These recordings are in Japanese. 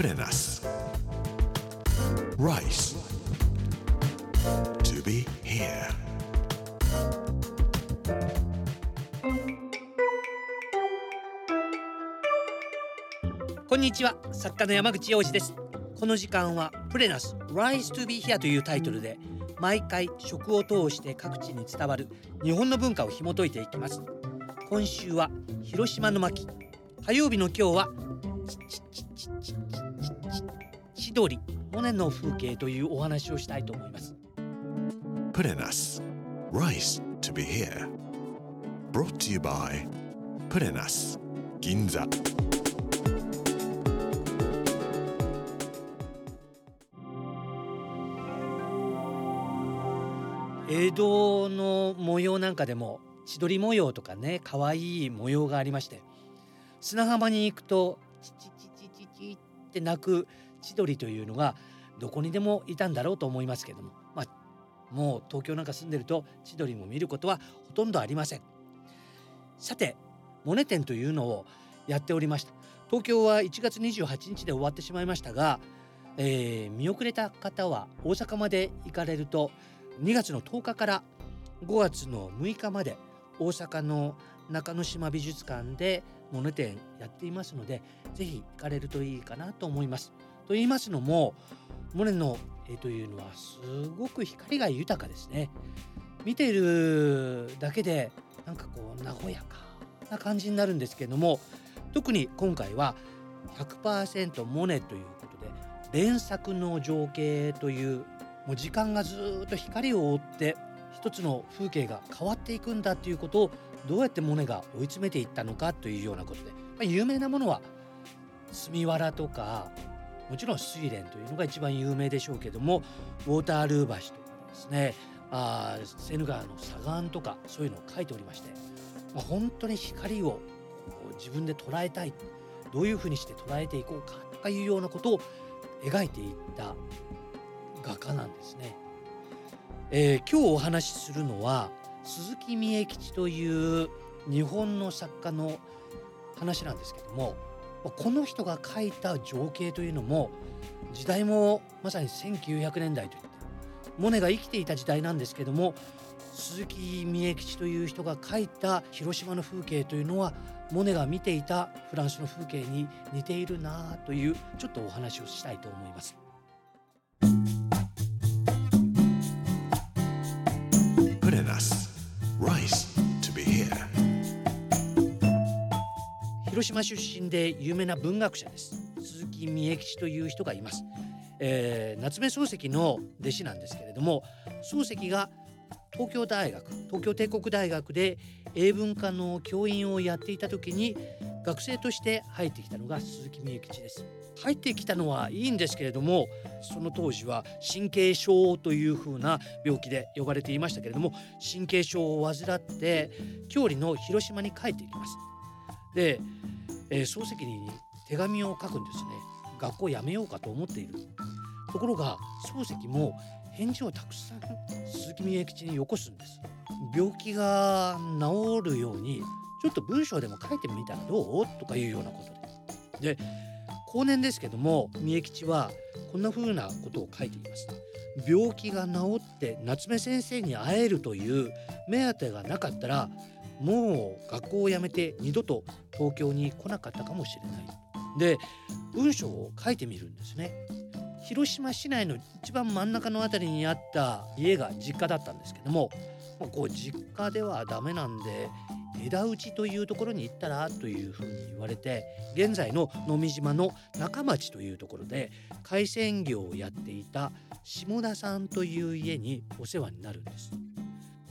プレナス Rice. To be here. こんにちは。作家の山口洋二です。この時間はプレナス Rise to be here というタイトルで毎回食を通して各地に伝わる日本の文化を紐解いていきます。今週は広島の巻。火曜日の今日は千鳥モネの風景というお話をしたいと思います。プレナス Rice to be here. Brought to you by プレナス銀座江戸の模様なんかでも千鳥模様とかね可愛い模様がありまして砂浜に行くとって鳴く千鳥というのがどこにでもいたんだろうと思いますけども。まあもう東京なんか住んでると千鳥も見ることはほとんどありません。さてモネ展というのをやっておりました。東京は1月28日で終わってしまいましたが、えー見遅れた方は大阪まで行かれると2月の10日から5月の6日まで大阪の中之島美術館でモネ展やっていますのでぜひ行かれるといいかなと思います。と言いますのもモネの絵というのはすごく光が豊かですね。見ているだけでなんかこう和やかな感じになるんですけれども特に今回は100%モネということで連作の情景というもう時間がずっと光を追って一つの風景が変わっていくんだということをどうやってモネが追い詰めていったのかというようなことで、まあ、有名なものは墨原とかもちろん睡蓮というのが一番有名でしょうけどもウォータールー橋とかですねあセヌ川の左岸とかそういうのを書いておりまして、まあ、本当に光を自分で捉えたいどういうふうにして捉えていこうかとかいうようなことを描いていった画家なんですね。えー今日お話しするのは鈴木三重吉という日本の作家の話なんですけどもこの人が描いた情景というのも時代もまさに1900年代といってモネが生きていた時代なんですけども鈴木三重吉という人が描いた広島の風景というのはモネが見ていたフランスの風景に似ているなというちょっとお話をしたいと思います。広島出身で有名な文学者です。鈴木三重吉という人がいます、えー夏目漱石の弟子なんですけれども漱石が東京大学東京帝国大学で英文科の教員をやっていた時に学生として入ってきたのが鈴木三重吉です。入ってきたのはいいんですけれどもその当時は神経症というふうな病気で呼ばれていましたけれども神経症を患って郷里の広島に帰っていきます。で、えー漱石に手紙を書くんですね。学校辞めようかと思っている。ところが漱石も返事をたくさん鈴木三重吉によこすんです。病気が治るようにちょっと文章でも書いてみたらどうとかいうようなことで。で後年ですけども三重吉はこんな風なことを書いています。病気が治って夏目先生に会えるという目当てがなかったらもう学校を辞めて二度と東京に来なかったかもしれない。で文章を書いてみるんですね。広島市内の一番真ん中のあたりにあった家が実家だったんですけどもこう実家ではダメなんで枝内というところに行ったらというふうに言われて現在の野見島の中町というところで海鮮業をやっていた下田さんという家にお世話になるんです。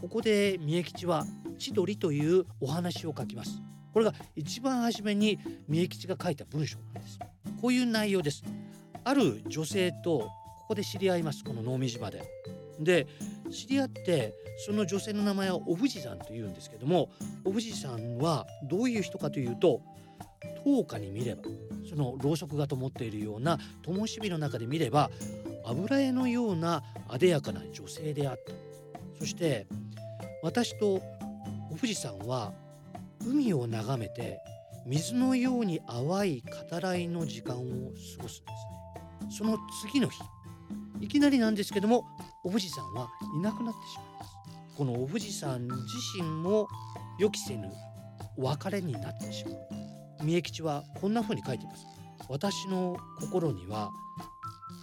ここで三重吉は千鳥というお話を書きます。これが一番初めに三重吉が書いた文章なんです。こういう内容です。ある女性とここで知り合います。この能見島で。で知り合ってその女性の名前はお藤さんというんですけどもお藤さんはどういう人かというと灯火に見ればそのろうそくが灯っているような灯火の中で見れば油絵のようなあでやかな女性であった。そして私とお藤さんは海を眺めて水のように淡い語らいの時間を過ごすんですね。その次の日いきなりなんですけどもお富士山はいなくなってしまいます。このお富士山自身も予期せぬ別れになってしまう。三重吉はこんな風に書いています。私の心には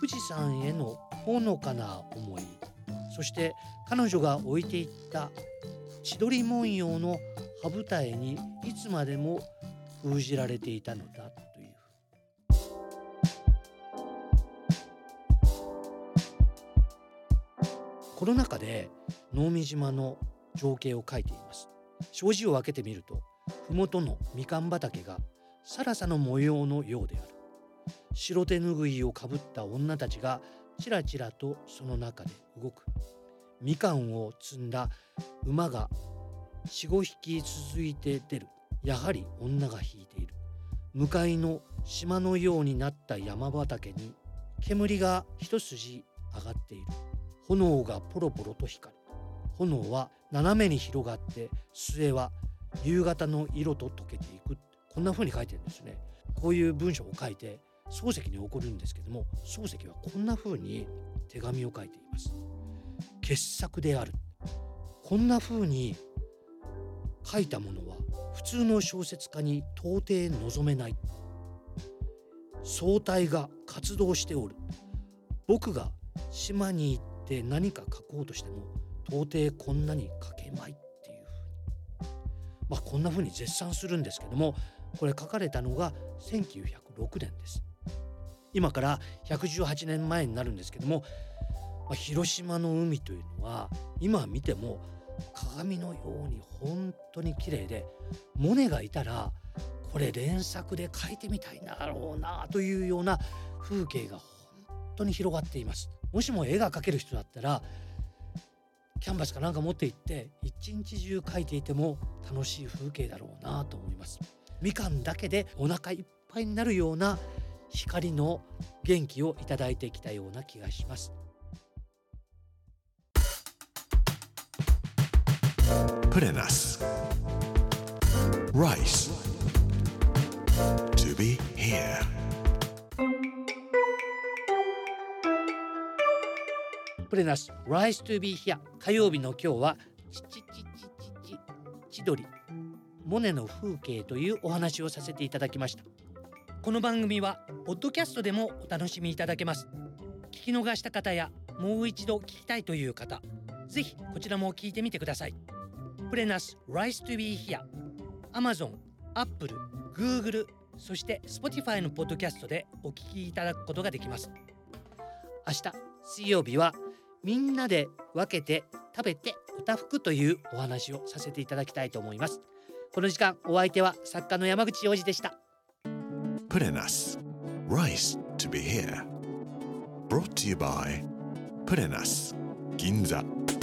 富士山へのほのかな思いそして彼女が置いていった千鳥文様の羽舞台にいつまでも封じられていたのだという。この中で能見島の情景を描いています。障子を開けてみると麓のみかん畑がさらさの模様のようである。白手ぬぐいをかぶった女たちがちらちらとその中で動く。みかんを積んだ馬が45匹続いて出る。やはり女が引いている。向かいの島のようになった山畑に煙が一筋上がっている。炎がポロポロと光る。炎は斜めに広がって末は夕方の色と溶けていく。こんな風に書いてるんですね。こういう文章を書いて漱石に起こるんですけども漱石はこんな風に手紙を書いています。傑作である。こんな風に書いたものは普通の小説家に到底望めない。総体が活動しておる。僕が島に行って何か書こうとしても到底こんなに書けまいっていうふうに。まあこんなふうに絶賛するんですけどもこれ書かれたのが1906年です。今から118年前になるんですけども、まあ、広島の海というのは今見ても鏡のように本当に綺麗でモネがいたらこれ連作で描いてみたいなろうなというような風景が本当に広がっています。もしも絵が描ける人だったらキャンバスかなんか持って行って一日中描いていても楽しい風景だろうなと思います。みかんだけでお腹いっぱいになるような光の元気をいただいてきたような気がします Put in us. Rice. To be here. プレナス Rise to be here 火曜日の今日はちちちちちち千鳥モネの風景というお話をさせていただきましたこの番組はポッドキャストでもお楽しみいただけます。聞き逃した方やもう一度聞きたいという方ぜひこちらも聞いてみてください。プレナス Rise to be here Amazon、Apple、Google そして Spotify のポッドキャストでお聞きいただくことができます。明日水曜日はみんなで分けて食べて歌服というお話をさせていただきたいと思います。この時間お相手は作家の山口洋二でした。Put in us. Rice to be here. Brought to you by Put in us. Ginza.